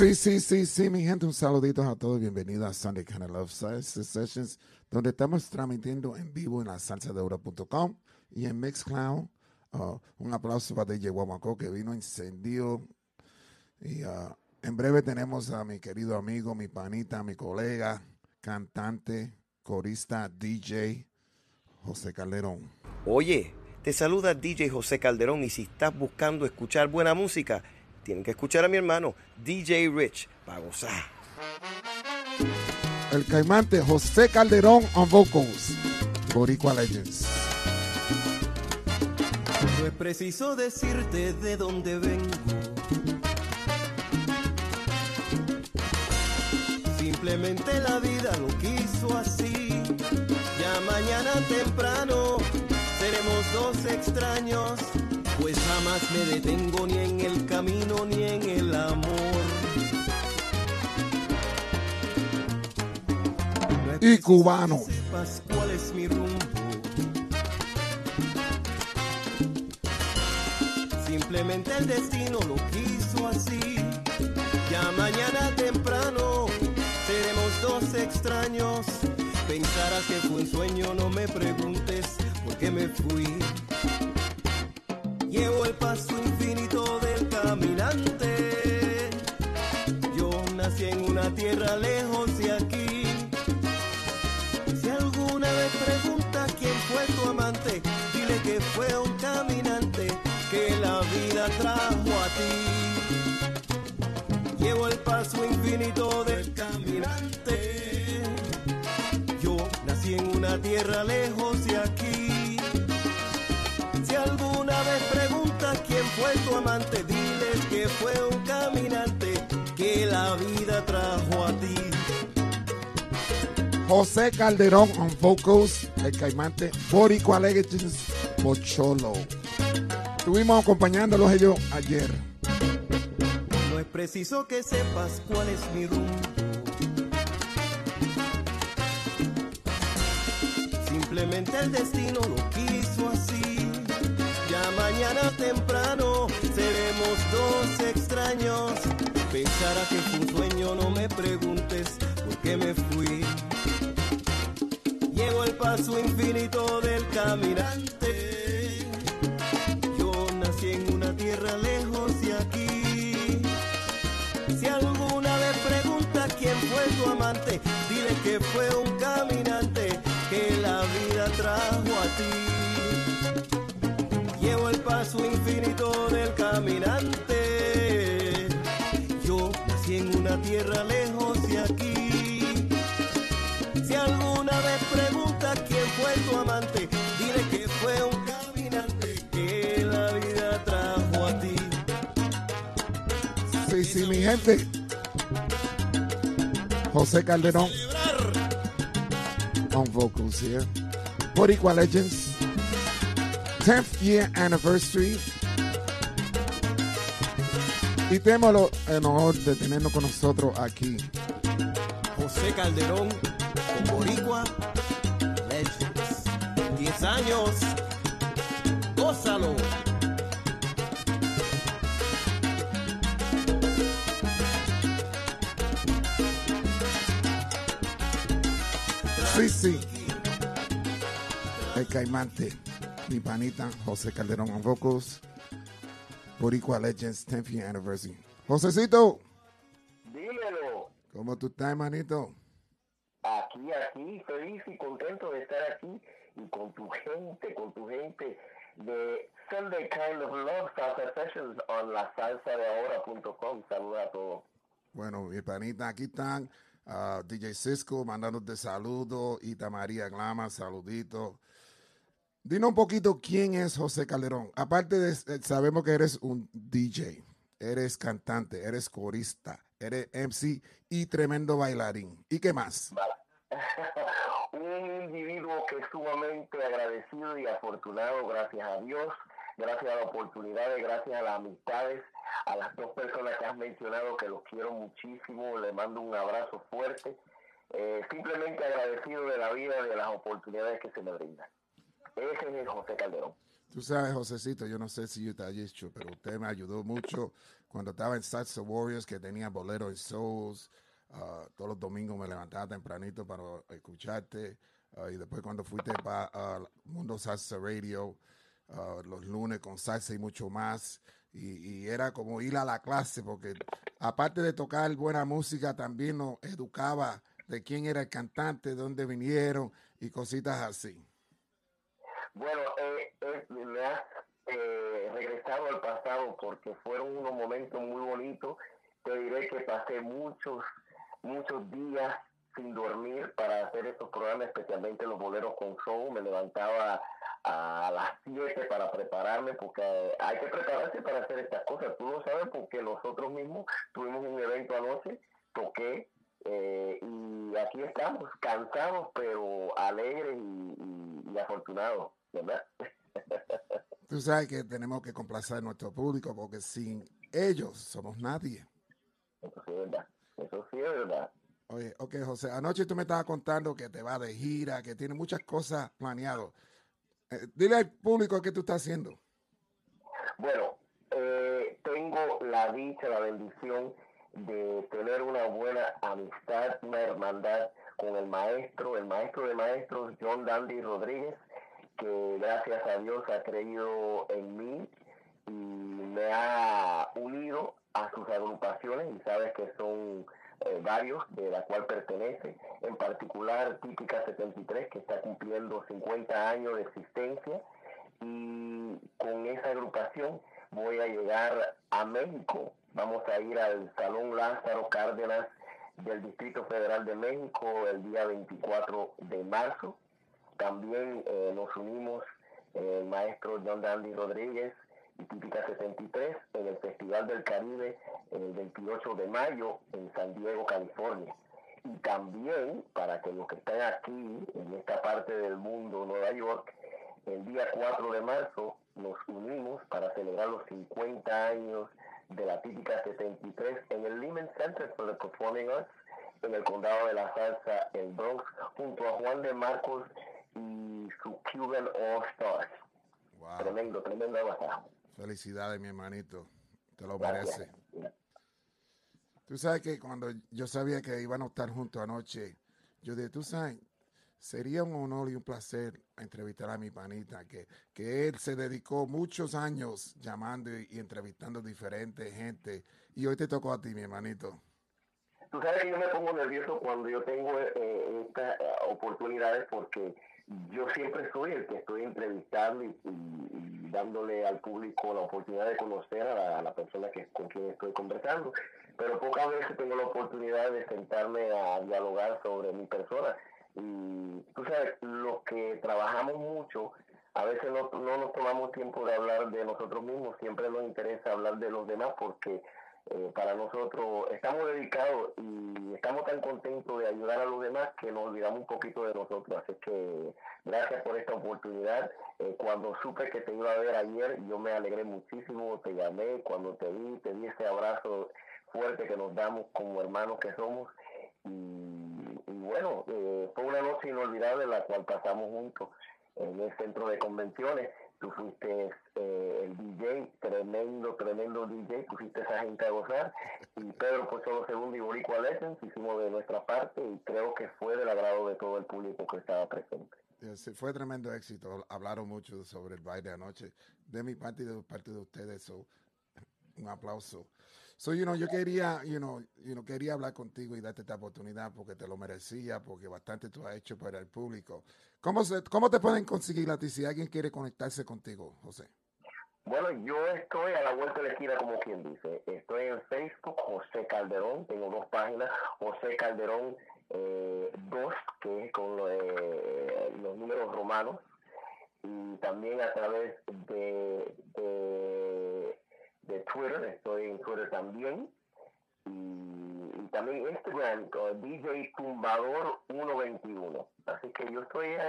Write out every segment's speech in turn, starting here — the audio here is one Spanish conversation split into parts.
Sí, sí, sí, sí, mi gente, un saludito a todos. Bienvenidos a Sunday Kind of Love Sessions, donde estamos transmitiendo en vivo en la salsa de oro.com y en Mixcloud. Uh, un aplauso para DJ Guamaco que vino encendido. Y uh, en breve tenemos a mi querido amigo, mi panita, mi colega, cantante, corista, DJ, José Calderón. Oye, te saluda DJ José Calderón y si estás buscando escuchar buena música, tienen que escuchar a mi hermano DJ Rich para gozar. El caimante José Calderón on vocals, Boricua Legends. No es preciso decirte de dónde vengo. Simplemente la vida lo quiso así. Ya mañana temprano seremos dos extraños, jamás me detengo ni en el camino ni en el amor. No Y cubano. que sepas cuál es mi rumbo. Simplemente el destino lo quiso así. Ya mañana temprano seremos dos extraños. Pensarás que fue un sueño, no me preguntes por qué me fui. Llevo el paso infinito del caminante. Yo nací en una tierra lejos de aquí. Si alguna vez pregunta quién fue tu amante, dile que fue un caminante que la vida trajo a ti. Llevo el paso infinito del caminante. Yo nací en una tierra lejos de aquí. Fue tu amante, dile que fue un caminante que la vida trajo a ti. José Calderón on vocals, el caimante Boricua Legends, Pocholo. Estuvimos acompañándolos ellos ayer. No es preciso que sepas cuál es mi rumbo. Simplemente el destino lo quiso así. Mañana temprano seremos dos extraños. Pensarás que fue un sueño, no me preguntes por qué me fui. Llevo el paso infinito del caminante. Yo nací en una tierra lejos de aquí. Si alguna vez pregunta quién fue tu amante, dile que fue un caminante paso infinito del caminante. Yo nací en una tierra lejos de aquí. Si alguna vez pregunta quién fue tu amante, dile que fue un caminante que la vida trajo a ti. Sí, sí, mi gente. José Calderón on vocals here. Boricua Legends. 10th year anniversary. Y tenemos el honor de tenernos con nosotros aquí. José Calderón con Boricua Legends. 10 años. Gózalo. Sí, sí. El caimante. Mi panita, José Calderón on vocals. Boricua Legends 10th year anniversary. Josecito, Dímelo, ¿cómo tú estás, hermanito? aquí, aquí, feliz y contento de estar aquí y con tu gente, con tu gente de Sunday Kind of Love Salsa Sessions on la salsa de ahora.com. Saludos a todos. Bueno, mi panita, aquí están ah, DJ Cisco mandándote saludos, Ita María Glama, saluditos. Dinos un poquito quién es José Calderón. Aparte de, eh, sabemos que eres un DJ, eres cantante, eres corista, eres MC y tremendo bailarín. ¿Y qué más? Un individuo que es sumamente agradecido y afortunado, gracias a Dios, gracias a las oportunidades, gracias a las amistades, a las dos personas que has mencionado que los quiero muchísimo, le mando un abrazo fuerte, eh, simplemente agradecido de la vida, de las oportunidades que se me brindan. Ese es el José Calderón. Tú sabes, Josecito, yo no sé si yo te he dicho, pero usted me ayudó mucho cuando estaba en Salsa Warriors, que tenía bolero y souls. Uh, todos los domingos me levantaba tempranito para escucharte. Uh, y después cuando fuiste para Mundo Salsa Radio, los lunes con salsa y mucho más. Y, y, era como ir a la clase, porque aparte de tocar buena música, también nos educaba de quién era el cantante, de dónde vinieron y cositas así. Bueno, eh, eh, me has eh, regresado al pasado porque fueron unos momentos muy bonitos. Te diré que pasé muchos, muchos días sin dormir para hacer estos programas, especialmente los boleros con show. Me levantaba a las 7 para prepararme, porque hay que prepararse para hacer estas cosas. Tú lo sabes porque nosotros mismos tuvimos un evento anoche, toqué, eh, y aquí estamos, cansados, pero alegres y, y afortunados, ¿verdad? Tú sabes que tenemos que complacer a nuestro público porque sin ellos somos nadie. Eso sí es verdad. Eso sí es verdad. Oye, ok, José, anoche tú me estabas contando que te va de gira, que tiene muchas cosas planeadas. Eh, dile al público qué tú estás haciendo. Bueno, eh, tengo la dicha, la bendición de tener una buena amistad, una hermandad con el maestro, el maestro de maestros, John Dandy Rodríguez, que gracias a Dios ha creído en mí y me ha unido a sus agrupaciones y sabes que son eh, varios de la cual pertenece, en particular Típica 73 que está cumpliendo 50 años de existencia. Y con esa agrupación voy a llegar a México, vamos a ir al Salón Lázaro Cárdenas del Distrito Federal de México el día 24 de marzo también eh, nos unimos eh, el maestro John Dandy Rodríguez y Típica 73 en el Festival del Caribe el 28 de mayo en San Diego, California. Y también, para que los que están aquí, en esta parte del mundo, Nueva York, el día 4 de marzo nos unimos para celebrar los 50 años de la Típica 73 en el Lehman Center for the Performing Arts en el condado de la salsa, el Bronx, junto a Juan de Marcos y su Cuban All Stars. Tremendo, tremendo Felicidades, mi hermanito. Te lo merece. Tú sabes que cuando yo sabía que iban a estar juntos anoche, yo dije, tú sabes, sería un honor y un placer entrevistar a mi panita, que, que él se dedicó muchos años llamando y, entrevistando diferentes gente, y hoy te tocó a ti, mi hermanito. Tú sabes que yo me pongo nervioso cuando yo tengo eh, estas eh, oportunidades porque yo siempre soy el que estoy entrevistando y, dándole al público la oportunidad de conocer a la, persona que, con quien estoy conversando, pero pocas veces tengo la oportunidad de sentarme a dialogar sobre mi persona. Y tú sabes, los que trabajamos mucho, a veces no, no nos tomamos tiempo de hablar de nosotros mismos, siempre nos interesa hablar de los demás porque eh, para nosotros estamos dedicados y estamos tan contentos de ayudar a los demás que nos olvidamos un poquito de nosotros. Así que gracias por esta oportunidad. Eh, cuando supe que te iba a ver ayer, yo me alegré muchísimo, te llamé, cuando te vi, te di ese abrazo fuerte que nos damos como hermanos que somos. Y, bueno, eh, fue una noche inolvidable la cual pasamos juntos en el centro de convenciones tú fuiste eh, el DJ, tremendo, tremendo DJ, pusiste a esa gente a gozar, y Pedro pues solo segundo y Boricua Legends, hicimos de nuestra parte y creo que fue del agrado de todo el público que estaba presente. Sí, fue tremendo éxito, hablaron mucho sobre el baile anoche, de mi parte y de parte de ustedes, so, un aplauso. So, you know, yo quería, you know, you know, quería hablar contigo y darte esta oportunidad porque te lo merecía, porque bastante tú has hecho para el público. ¿Cómo, se, cómo te pueden conseguir a ti si alguien quiere conectarse contigo, José? Bueno, yo estoy a la vuelta de la esquina, como quien dice. Estoy en Facebook, José Calderón. Tengo dos páginas, José Calderón 2, eh, que es con los números romanos. Y también a través de de Twitter, estoy en Twitter también. Y, también Instagram, DJ Tumbador 121. Así que yo estoy eh,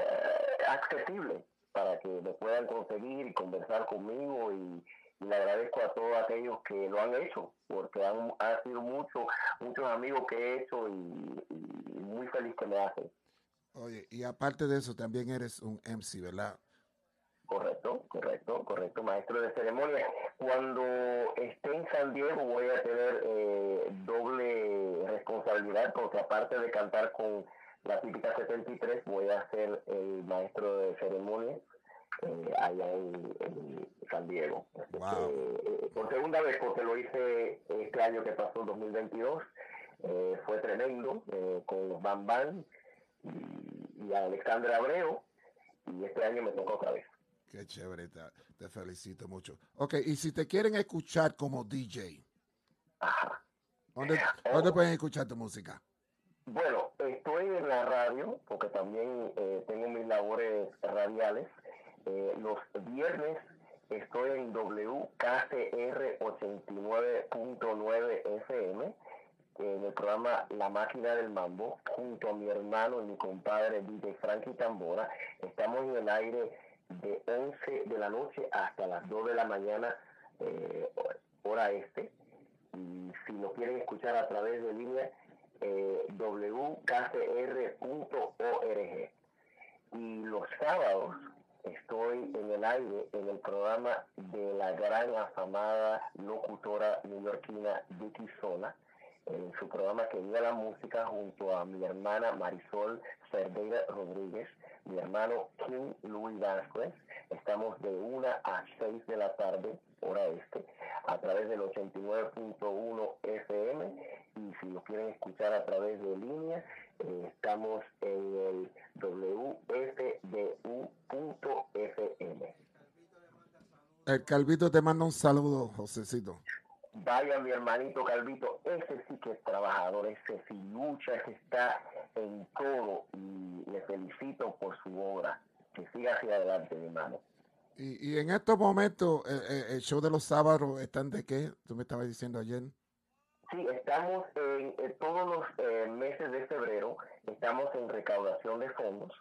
accesible para que me puedan conseguir y conversar conmigo y, le agradezco a todos aquellos que lo han hecho, porque han, sido muchos muchos amigos que he hecho y, muy feliz que me hacen. Oye, y aparte de eso, también eres un MC, ¿verdad? Correcto. Correcto, correcto, maestro de ceremonia. Cuando esté en San Diego voy a tener eh, doble responsabilidad porque aparte de cantar con la típica 73 voy a ser el maestro de ceremonia eh, allá en, San Diego. Eh, por segunda vez porque lo hice este año que pasó, 2022. fue tremendo con los Bam Bam y, y Alexandra Abreu y este año me tocó otra vez. Qué chévere, te, felicito mucho. Ok, y si te quieren escuchar como DJ, ¿dónde, ¿dónde pueden escuchar tu música? Bueno, estoy en la radio, porque también eh, tengo mis labores radiales. Eh, los viernes estoy en WKCR 89.9 FM en el programa La Máquina del Mambo, junto a mi hermano y mi compadre DJ Frankie Tambora. Estamos en el aire de 11 de la noche hasta las 2 de la mañana, eh, hora este. Y si nos quieren escuchar a través de línea, eh, wkcr.org. Y los sábados estoy en el aire en el programa de la gran afamada locutora neoyorquina Vicky Sola en su programa que vive la música junto a mi hermana Marisol Cerdeira Rodríguez, mi hermano Kim Luis Vázquez. Estamos de 1 a 6 de la tarde, hora este, a través del 89.1 FM y si lo quieren escuchar a través de línea, eh, estamos en el wfdu.fm. El Calvito te manda un saludo, Josecito. Vaya mi hermanito Calvito, ese sí que es trabajador, ese sí lucha, ese está en todo y le felicito por su obra. Que siga hacia adelante, mi hermano. Y, y en estos momentos, eh, eh, el show de los sábados, ¿están de qué? Tú me estabas diciendo ayer. Sí, estamos en, todos los eh, meses de febrero, estamos en recaudación de fondos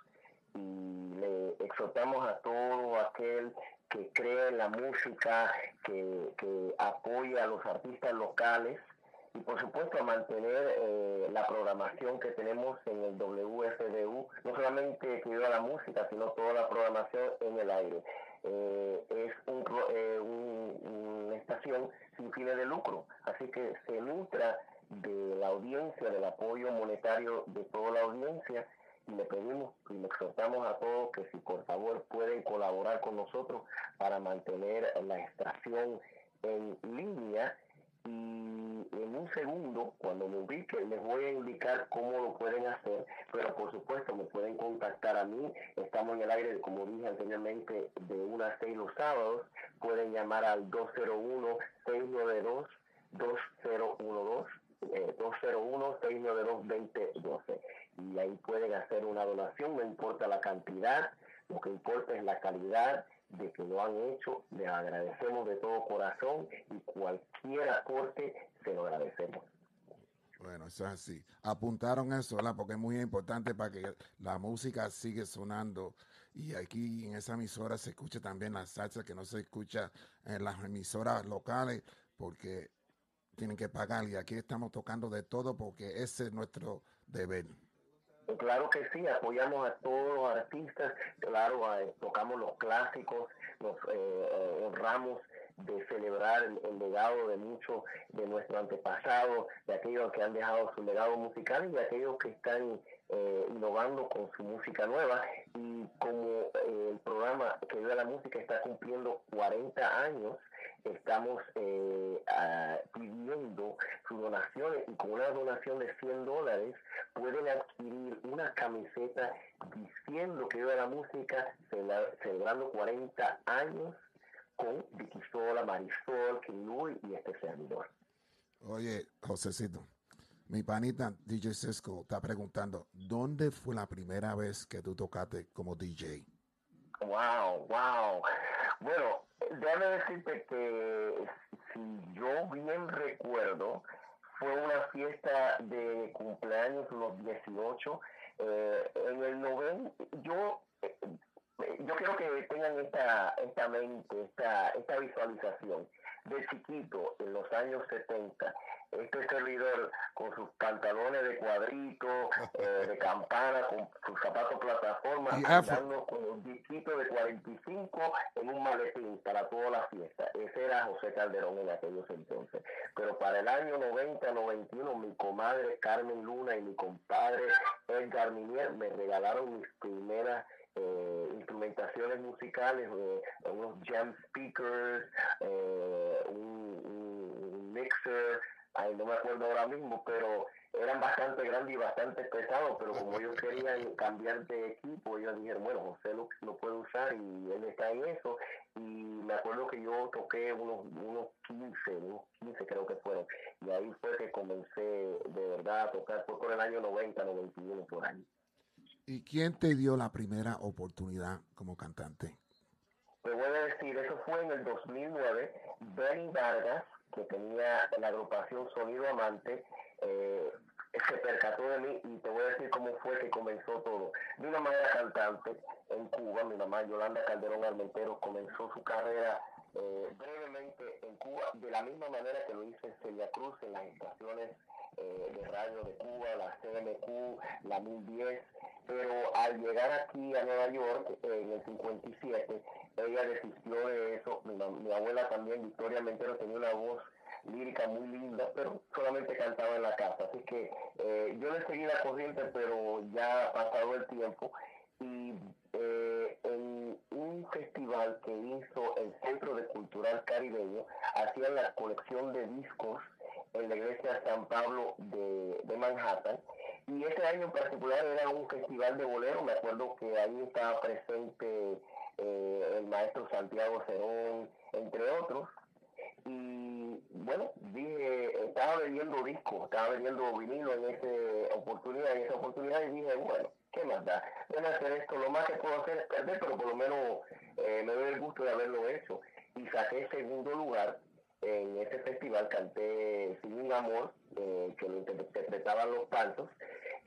y le exhortamos a todo aquel que crea en la música, que, que apoya a los artistas locales y por supuesto mantener eh, la programación que tenemos en el WFDU, no solamente que a la música, sino toda la programación en el aire. Eh, es eh, un, una estación sin fines de lucro, así que se nutra de la audiencia, del apoyo monetario de toda la audiencia y le pedimos y le exhortamos a todos que si por favor pueden colaborar con nosotros para mantener la extracción en línea y en un segundo, cuando me ubique, les voy a indicar cómo lo pueden hacer, pero por supuesto me pueden contactar a mí. Estamos en el aire, como dije anteriormente, de una a 6 los sábados. Pueden llamar al 201 692 no importa la cantidad, lo que importa es la calidad de que lo han hecho. Les agradecemos de todo corazón y cualquier aporte se lo agradecemos. Bueno, eso es así. Apuntaron eso, ¿verdad? Porque es muy importante para que la música siga sonando. Y aquí en esa emisora se escucha también la salsa que no se escucha en las emisoras locales, porque tienen que pagar y aquí estamos tocando de todo porque ese es nuestro deber. Claro que sí, apoyamos a todos los artistas, claro, tocamos los clásicos, nos eh, eh, honramos de celebrar el, legado de muchos de nuestros antepasados, de aquellos que han dejado su legado musical y de aquellos que están eh, innovando con su música nueva. Y como el programa que vive la música está cumpliendo 40 años, estamos eh, pidiendo sus donaciones y con una donación de 100 dólares pueden adquirir una camiseta diciendo que viva la música celebrando 40 años con Vicky Sola, Marisol, King y este servidor. Oye, Josecito, mi panita DJ Cisco está preguntando, ¿dónde fue la primera vez que tú tocaste como DJ? Wow, wow. Bueno, déjame decirte que si yo bien recuerdo, fue una fiesta de cumpleaños, unos 18. Eh, en el 90, yo, yo quiero que tengan esta, esta mente, esta, esta visualización. De chiquito, en los años 70, este servidor con sus pantalones de cuadrito, eh, de campana, con sus zapatos plataforma, andando con un disquito de 45 en un maletín para toda la fiesta. Ese era José Calderón en aquellos entonces. Pero para el año 90-91, mi comadre Carmen Luna y mi compadre Edgar Minier me regalaron mis primeras eh, instrumentaciones musicales, eh, unos jam speakers, un mixer, ay, no me acuerdo ahora mismo, pero eran bastante grandes y bastante pesados, pero como ellos querían cambiar de equipo, ellos dijeron, bueno, José lo, lo, puede usar y él está en eso. Y me acuerdo que yo toqué unos, unos 15, unos 15 creo que fueron. Y ahí fue que comencé de verdad a tocar, fue por el año 90, 91 por ahí. ¿Y quién te dio la primera oportunidad como cantante? Te voy a decir, eso fue en el 2009. Benny Vargas, que tenía la agrupación Sonido Amante, eh, se percató de mí y te voy a decir cómo fue que comenzó todo. Mi mamá era cantante en Cuba, mi mamá Yolanda Calderón Armenteros comenzó su carrera eh, brevemente en Cuba, de la misma manera que lo hizo Celia Cruz en las estaciones eh, de radio de Cuba, la CMQ, la 1010, pero al llegar aquí a Nueva York en el 57, ella desistió de eso. Mi, mi abuela también, Victoria Mentero, tenía una voz lírica muy linda, pero solamente cantaba en la casa. Así que eh, yo le seguí la corriente, pero ya ha pasado el tiempo. Y eh, en un festival que hizo el Centro de Cultural Caribeño, hacían la colección de discos en la iglesia San Pablo de, de Manhattan. Y ese año en particular era un festival de bolero. Me acuerdo que ahí estaba presente eh, el maestro Santiago Cerón, entre otros. Y bueno, dije, estaba vendiendo discos, estaba vendiendo vinilo en esa oportunidad, en esa oportunidad, y dije, bueno, ¿qué más da? Ven a hacer esto, lo más que puedo hacer es perder, pero por lo menos eh, me doy el gusto de haberlo hecho. Y saqué segundo lugar en ese festival, canté Sin un Amor, eh, que lo interpretaban los pantos,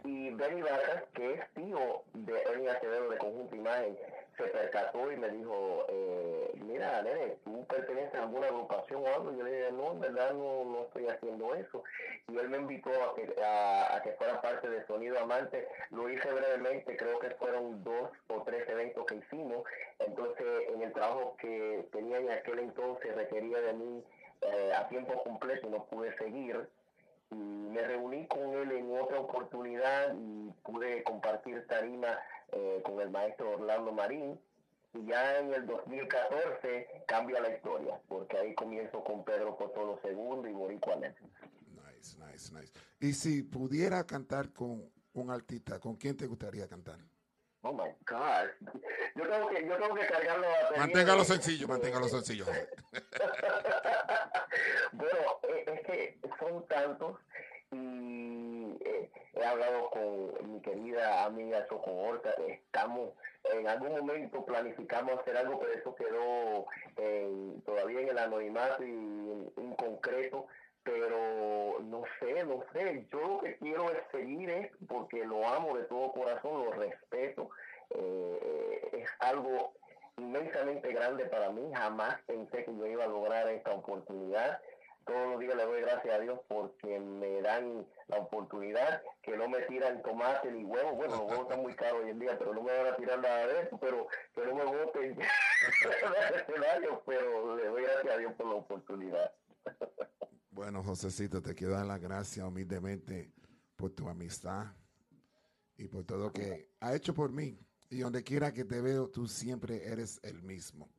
y Benny Vargas, que es tío de Ernie Acevedo de Conjunto Imagen, se percató y me dijo, eh, mira, nene, ¿tú perteneces a alguna agrupación o algo? Yo le dije, no, en verdad no, no estoy haciendo eso. Y él me invitó a que, a, que fuera parte de Sonido Amante. Lo hice brevemente, creo que fueron dos o tres eventos que hicimos. Entonces, en el trabajo que tenía en aquel entonces requería de mí eh, a tiempo completo no pude seguir y me reuní con él en otra oportunidad y pude compartir tarima eh, con el maestro Orlando Marín. Y ya en el 2014 cambia la historia, porque ahí comienzo con Pedro Potolo II y Boricua Nice, nice, nice. Y si pudiera cantar con un artista, ¿con quién te gustaría cantar? Oh my God. Yo tengo que, yo tengo que cargarlo a Manténgalo sencillo, manténgalo sencillo. bueno, eh, que son tantos y eh, he hablado con mi querida amiga Choco Horta, estamos en algún momento planificamos hacer algo, pero eso quedó todavía en el anonimato y en, concreto, pero no sé, no sé, yo lo que quiero es seguir esto porque lo amo de todo corazón, lo respeto, eh, es algo inmensamente grande para mí, jamás pensé que yo iba a lograr esta oportunidad todos los días le doy gracias a Dios porque me dan la oportunidad, que no me tiran tomate ni huevos. Bueno, los huevos están muy caros hoy en día, pero no me van a tirar nada de eso, pero que no me voten pero le doy gracias a Dios por la oportunidad. bueno, Josecito, te quiero dar las gracias humildemente por tu amistad y por todo lo que ha hecho por mí. Y donde quiera que te veo, tú siempre eres el mismo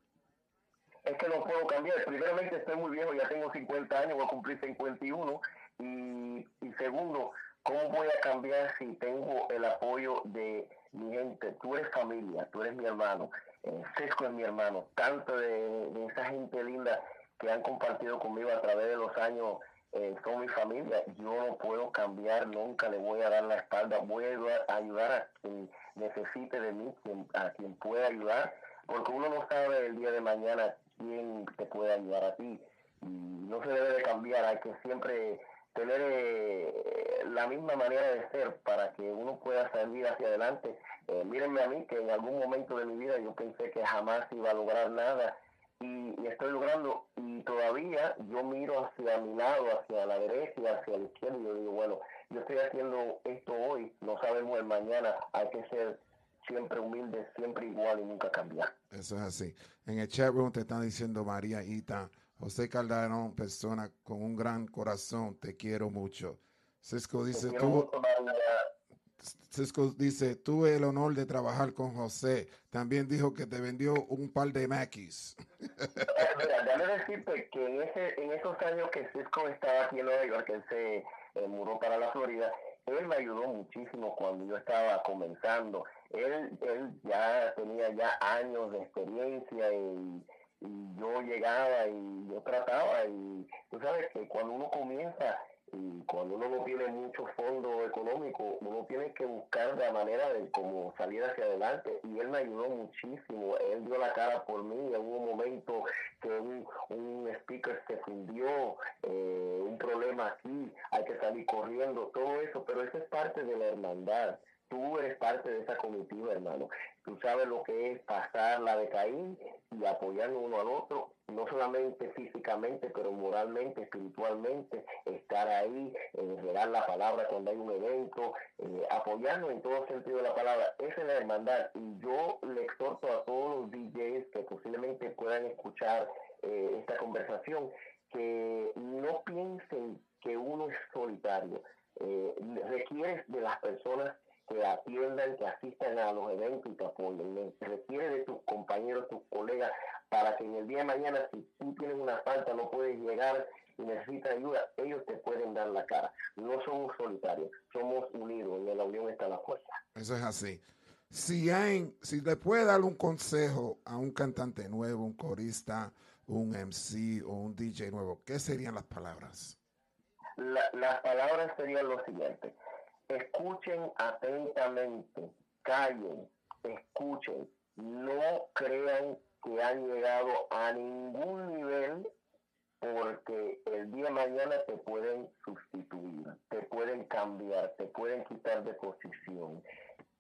es que no puedo cambiar. Primeramente estoy muy viejo, ya tengo 50 años, voy a cumplir 51. Y, y segundo, ¿cómo voy a cambiar si tengo el apoyo de mi gente? Tú eres familia, tú eres mi hermano, eh, es mi hermano, tanto de, esa gente linda que han compartido conmigo a través de los años eh, son mi familia. Yo no puedo cambiar, nunca le voy a dar la espalda, voy a ayudar a quien necesite de mí, a quien pueda ayudar, porque uno no sabe el día de mañana quién te puede ayudar a ti. Y no se debe de cambiar, hay que siempre tener eh, la misma manera de ser para que uno pueda salir hacia adelante. Eh, mírenme a mí, que en algún momento de mi vida yo pensé que jamás iba a lograr nada y, estoy logrando, y todavía yo miro hacia mi lado, hacia la derecha y hacia la izquierda, y yo digo, bueno, yo estoy haciendo esto hoy, no sabemos el mañana, hay que ser siempre humilde, siempre igual y nunca cambiar. Eso es así. En el chat room te están diciendo María Ita, José Calderón, persona con un gran corazón, te quiero mucho. Cisco dice, tú, Cisco dice, tuve el honor de trabajar con José. También dijo que te vendió un par de Mackies. Mira, déjame decirte que en, ese, en esos años que Cisco estaba aquí en Nueva York, él se eh, mudó para la Florida, él me ayudó muchísimo cuando yo estaba comenzando. Él, él ya tenía ya años de experiencia y, yo llegaba y yo trataba y tú sabes que cuando uno comienza y cuando uno no tiene mucho fondo económico, uno tiene que buscar la manera de cómo salir hacia adelante. Y él me ayudó muchísimo. Él dio la cara por mí. Hubo un momento que un, un speaker se fundió, eh, un problema aquí, hay que salir corriendo, todo eso. Pero eso es parte de la hermandad tú eres parte de esa comitiva, hermano. Tú sabes lo que es pasar la de Caín y apoyarnos uno al otro, no solamente físicamente, pero moralmente, espiritualmente, estar ahí, eh, la palabra cuando hay un evento, eh, apoyarnos en todo sentido de la palabra. Esa es la hermandad. Y yo le exhorto a todos los DJs que posiblemente puedan escuchar eh, esta conversación, que no piensen que uno es solitario. Eh, requiere de las personas que atiendan, que asistan a los eventos y te apoyen. requiere de tus compañeros, tus colegas, para que en el día de mañana, si tú tienes una falta, no puedes llegar y necesitas ayuda, ellos te pueden dar la cara. No somos solitarios, somos unidos y en la unión está la fuerza. Eso es así. Si, hay, si le puede dar un consejo a un cantante nuevo, un corista, un MC o un DJ nuevo, ¿qué serían las palabras? las palabras serían lo siguiente escuchen atentamente, callen, escuchen, no crean que han llegado a ningún nivel porque el día mañana te pueden sustituir, te pueden cambiar, te pueden quitar de posición.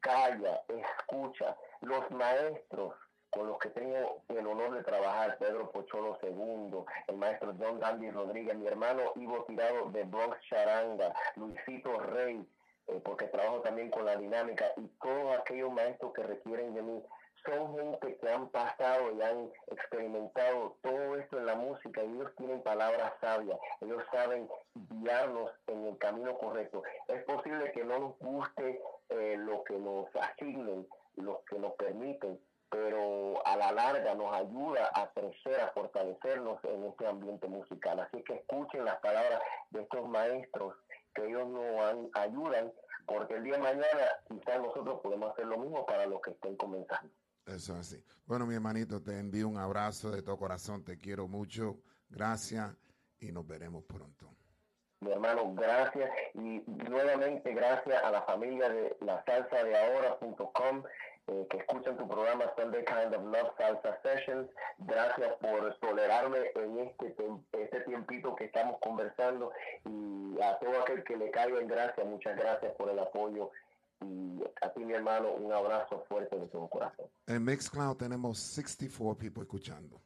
Calla, escucha. Los maestros con los que tengo el honor de trabajar, Pedro Pocholo II, el maestro John Dandy Rodríguez, mi hermano Ivo Tirado de Bronx Charanga, Luisito Rey, eh, porque trabajo también con la dinámica y todos aquellos maestros que requieren de mí son gente que han pasado y han experimentado todo esto en la música y ellos tienen palabras sabias, ellos saben guiarnos en el camino correcto. Es posible que no nos guste eh, lo que nos asignen, lo que nos permiten, pero a la larga nos ayuda a crecer, a fortalecernos en este ambiente musical. Así que escuchen las palabras de estos maestros que ellos nos ayudan, porque el día de mañana quizás nosotros podemos hacer lo mismo para los que estén comenzando. Eso es así. Bueno, mi hermanito, te envío un abrazo de todo corazón, te quiero mucho, gracias y nos veremos pronto. Mi hermano, gracias y nuevamente gracias a la familia de la salsa de ahora.com eh, que escuchan tu programa Sunday Kind of Love Salsa Sessions. Gracias por tolerarme en este, este tiempito que estamos conversando y a todo aquel que le caiga en gracia, muchas gracias por el apoyo y a ti mi hermano un abrazo fuerte de todo corazón. En Mixcloud tenemos 64 people escuchando.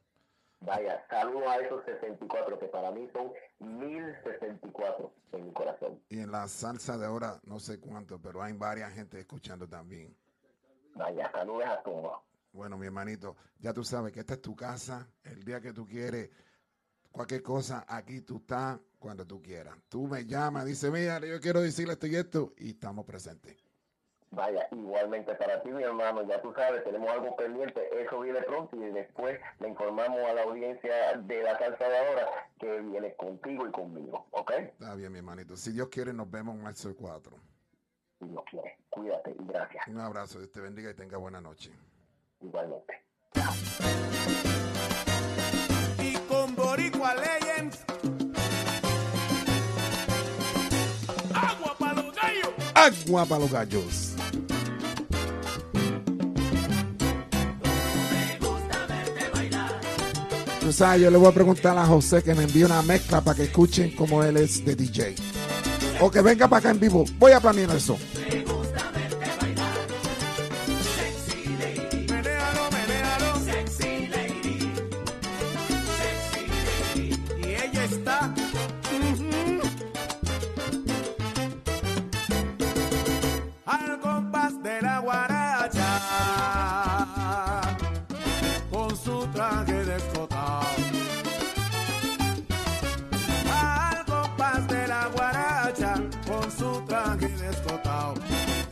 Vaya, saludo a esos 64 que para mí son 1064 en mi corazón. Y en la salsa de ahora no sé cuánto, pero hay varias gente escuchando también. Vaya, saludos a todos. Bueno, mi hermanito, ya tú sabes que esta es tu casa. El día que tú quieres cualquier cosa, aquí tú estás cuando tú quieras. Tú me llamas, dice, mira, yo quiero decirle esto y esto, y estamos presentes. Vaya, igualmente para ti, mi hermano, ya tú sabes, tenemos algo pendiente, eso viene pronto y después le informamos a la audiencia de la calzadora que viene contigo y conmigo, ¿ok? Está bien, mi hermanito. Si Dios quiere, nos vemos en marzo 4 si Dios quiere. Cuídate y gracias. Un abrazo, Dios te bendiga y tenga buena noche. Igualmente. Agua para los gallos. Tú sabes, yo le voy a preguntar a José que me envíe una mezcla para que escuchen cómo él es de DJ o que venga para acá en vivo. Voy a planear eso. con su traje descotado.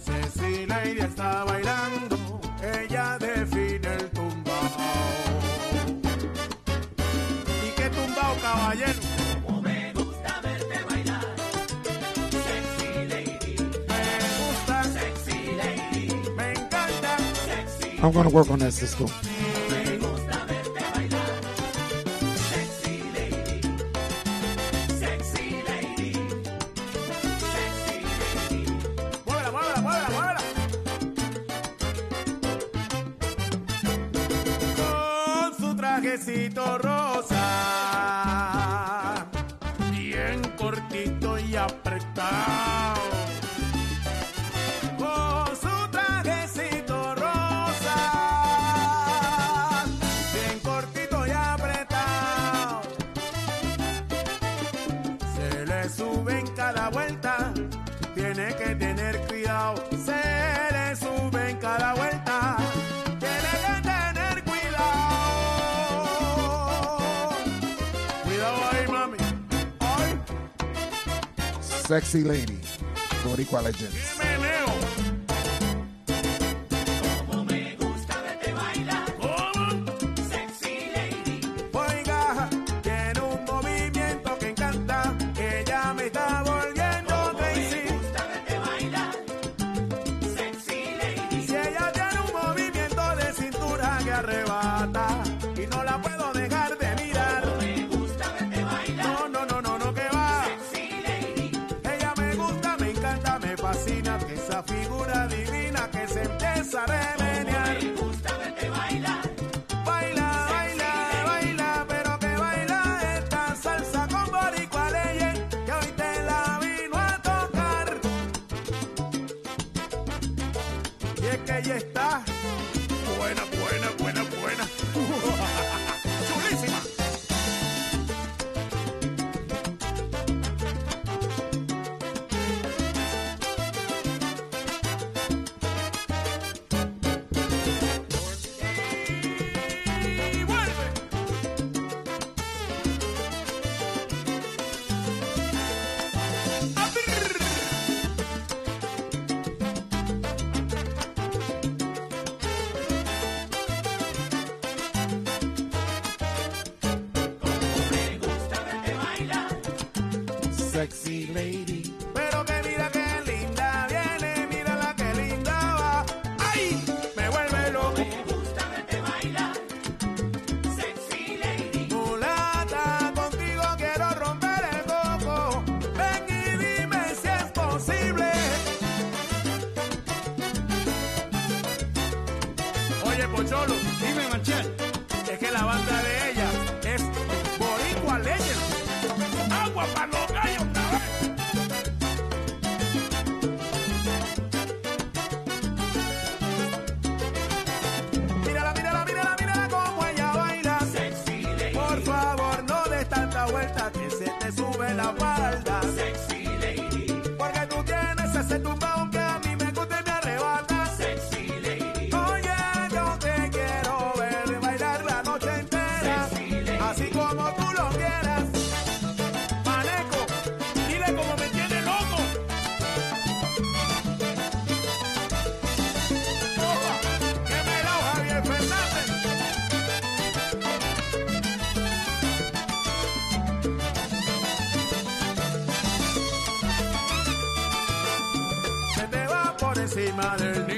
Cecilia Iria está bailando, ella define el tumbao. ¿Y qué tumbao, caballero? Como me gusta verte bailar, sexy lady. Me gusta, sexy lady. Me encanta, sexy. I'm gonna work on that, vuelta, tiene que tener cuidado. Se le suben cada vuelta, tiene que tener cuidado. Cuidado ahí, mami. Ay. Sexy Lady, Boricua Legends. que ella está. Mother